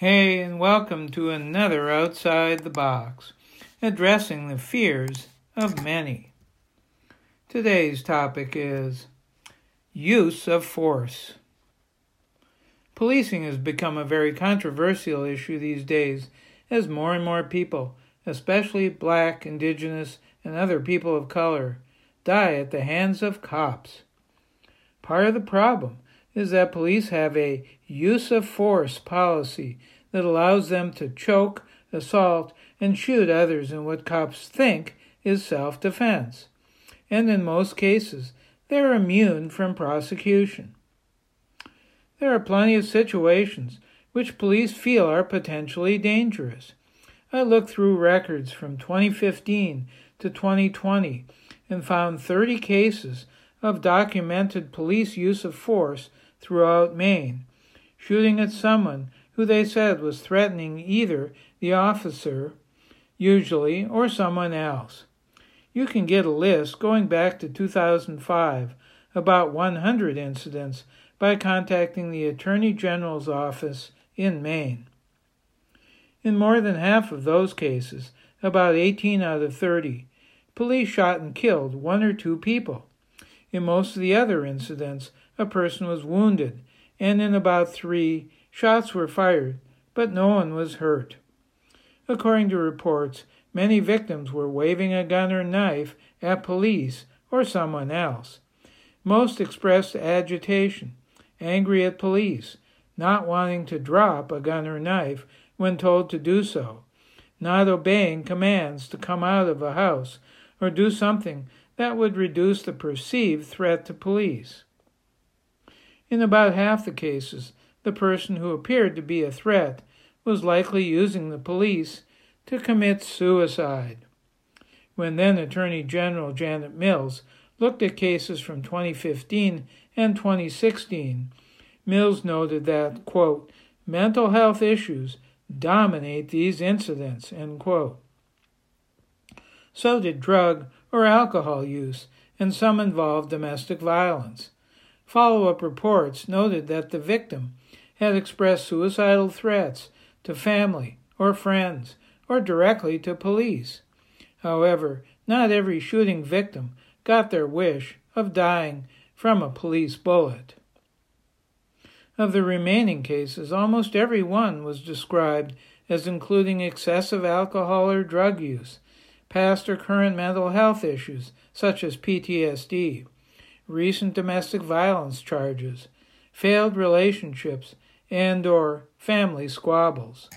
Hey, and welcome to another Outside the Box, addressing the fears of many. Today's topic is use of force. Policing has become a very controversial issue these days as more and more people, especially black, indigenous, and other people of color, die at the hands of cops. Part of the problem is that police have a use of force policy that allows them to choke, assault, and shoot others in what cops think is self defense. And in most cases, they're immune from prosecution. There are plenty of situations which police feel are potentially dangerous. I looked through records from 2015 to 2020 and found 30 cases of documented police use of force throughout Maine, shooting at someone who they said was threatening either the officer, usually, or someone else. You can get a list going back to 2005, about 100 incidents, by contacting the Attorney General's office in Maine. In more than half of those cases, about 18 out of 30, police shot and killed one or two people. In most of the other incidents, a person was wounded, and in about three, shots were fired, but no one was hurt. According to reports, many victims were waving a gun or knife at police or someone else. Most expressed agitation, angry at police, not wanting to drop a gun or knife when told to do so, not obeying commands to come out of a house or do something that would reduce the perceived threat to police. In about half the cases, the person who appeared to be a threat was likely using the police to commit suicide. When then Attorney General Janet Mills looked at cases from 2015 and 2016, Mills noted that, quote, mental health issues dominate these incidents, end quote. So did drug or alcohol use, and some involved domestic violence. Follow up reports noted that the victim had expressed suicidal threats to family or friends or directly to police. However, not every shooting victim got their wish of dying from a police bullet. Of the remaining cases, almost every one was described as including excessive alcohol or drug use, past or current mental health issues such as PTSD, recent domestic violence charges, failed relationships, and or family squabbles.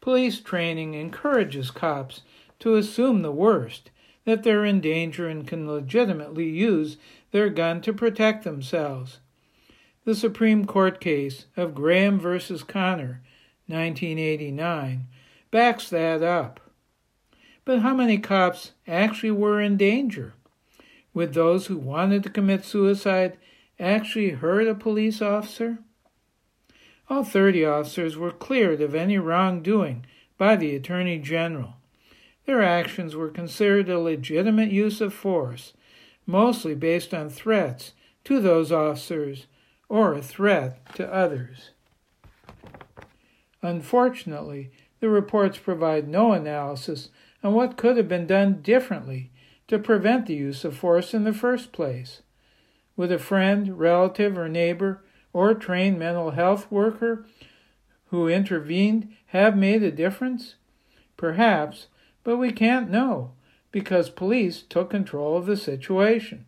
Police training encourages cops to assume the worst, that they're in danger and can legitimately use their gun to protect themselves. The Supreme Court case of Graham v. Connor, 1989, backs that up. But how many cops actually were in danger? Would those who wanted to commit suicide actually hurt a police officer? All 30 officers were cleared of any wrongdoing by the Attorney General. Their actions were considered a legitimate use of force, mostly based on threats to those officers or a threat to others. Unfortunately, the reports provide no analysis on what could have been done differently to prevent the use of force in the first place. Would a friend, relative, or neighbor or trained mental health worker who intervened have made a difference? Perhaps, but we can't know because police took control of the situation.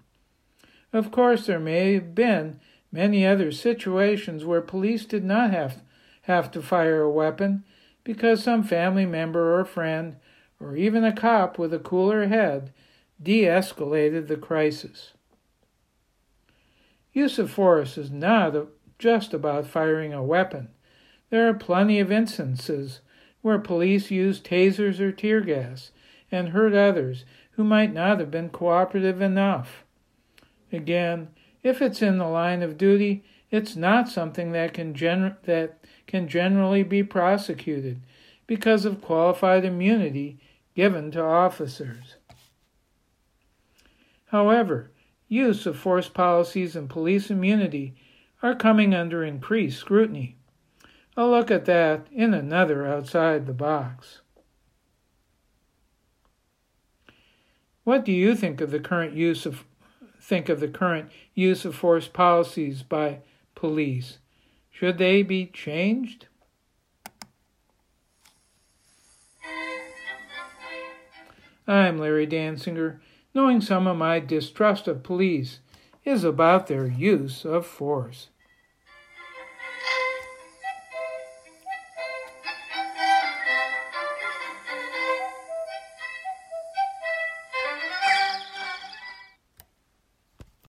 Of course, there may have been many other situations where police did not have, have to fire a weapon because some family member or friend or even a cop with a cooler head de escalated the crisis. Use of force is not just about firing a weapon. There are plenty of instances where police use tasers or tear gas and hurt others who might not have been cooperative enough. Again, if it's in the line of duty, it's not something that can, gen- that can generally be prosecuted because of qualified immunity given to officers. However, use of force policies and police immunity are coming under increased scrutiny. A look at that in another outside the box. What do you think of the current use of think of the current use of force policies by police? Should they be changed? I'm Larry Dansinger. Knowing some of my distrust of police is about their use of force.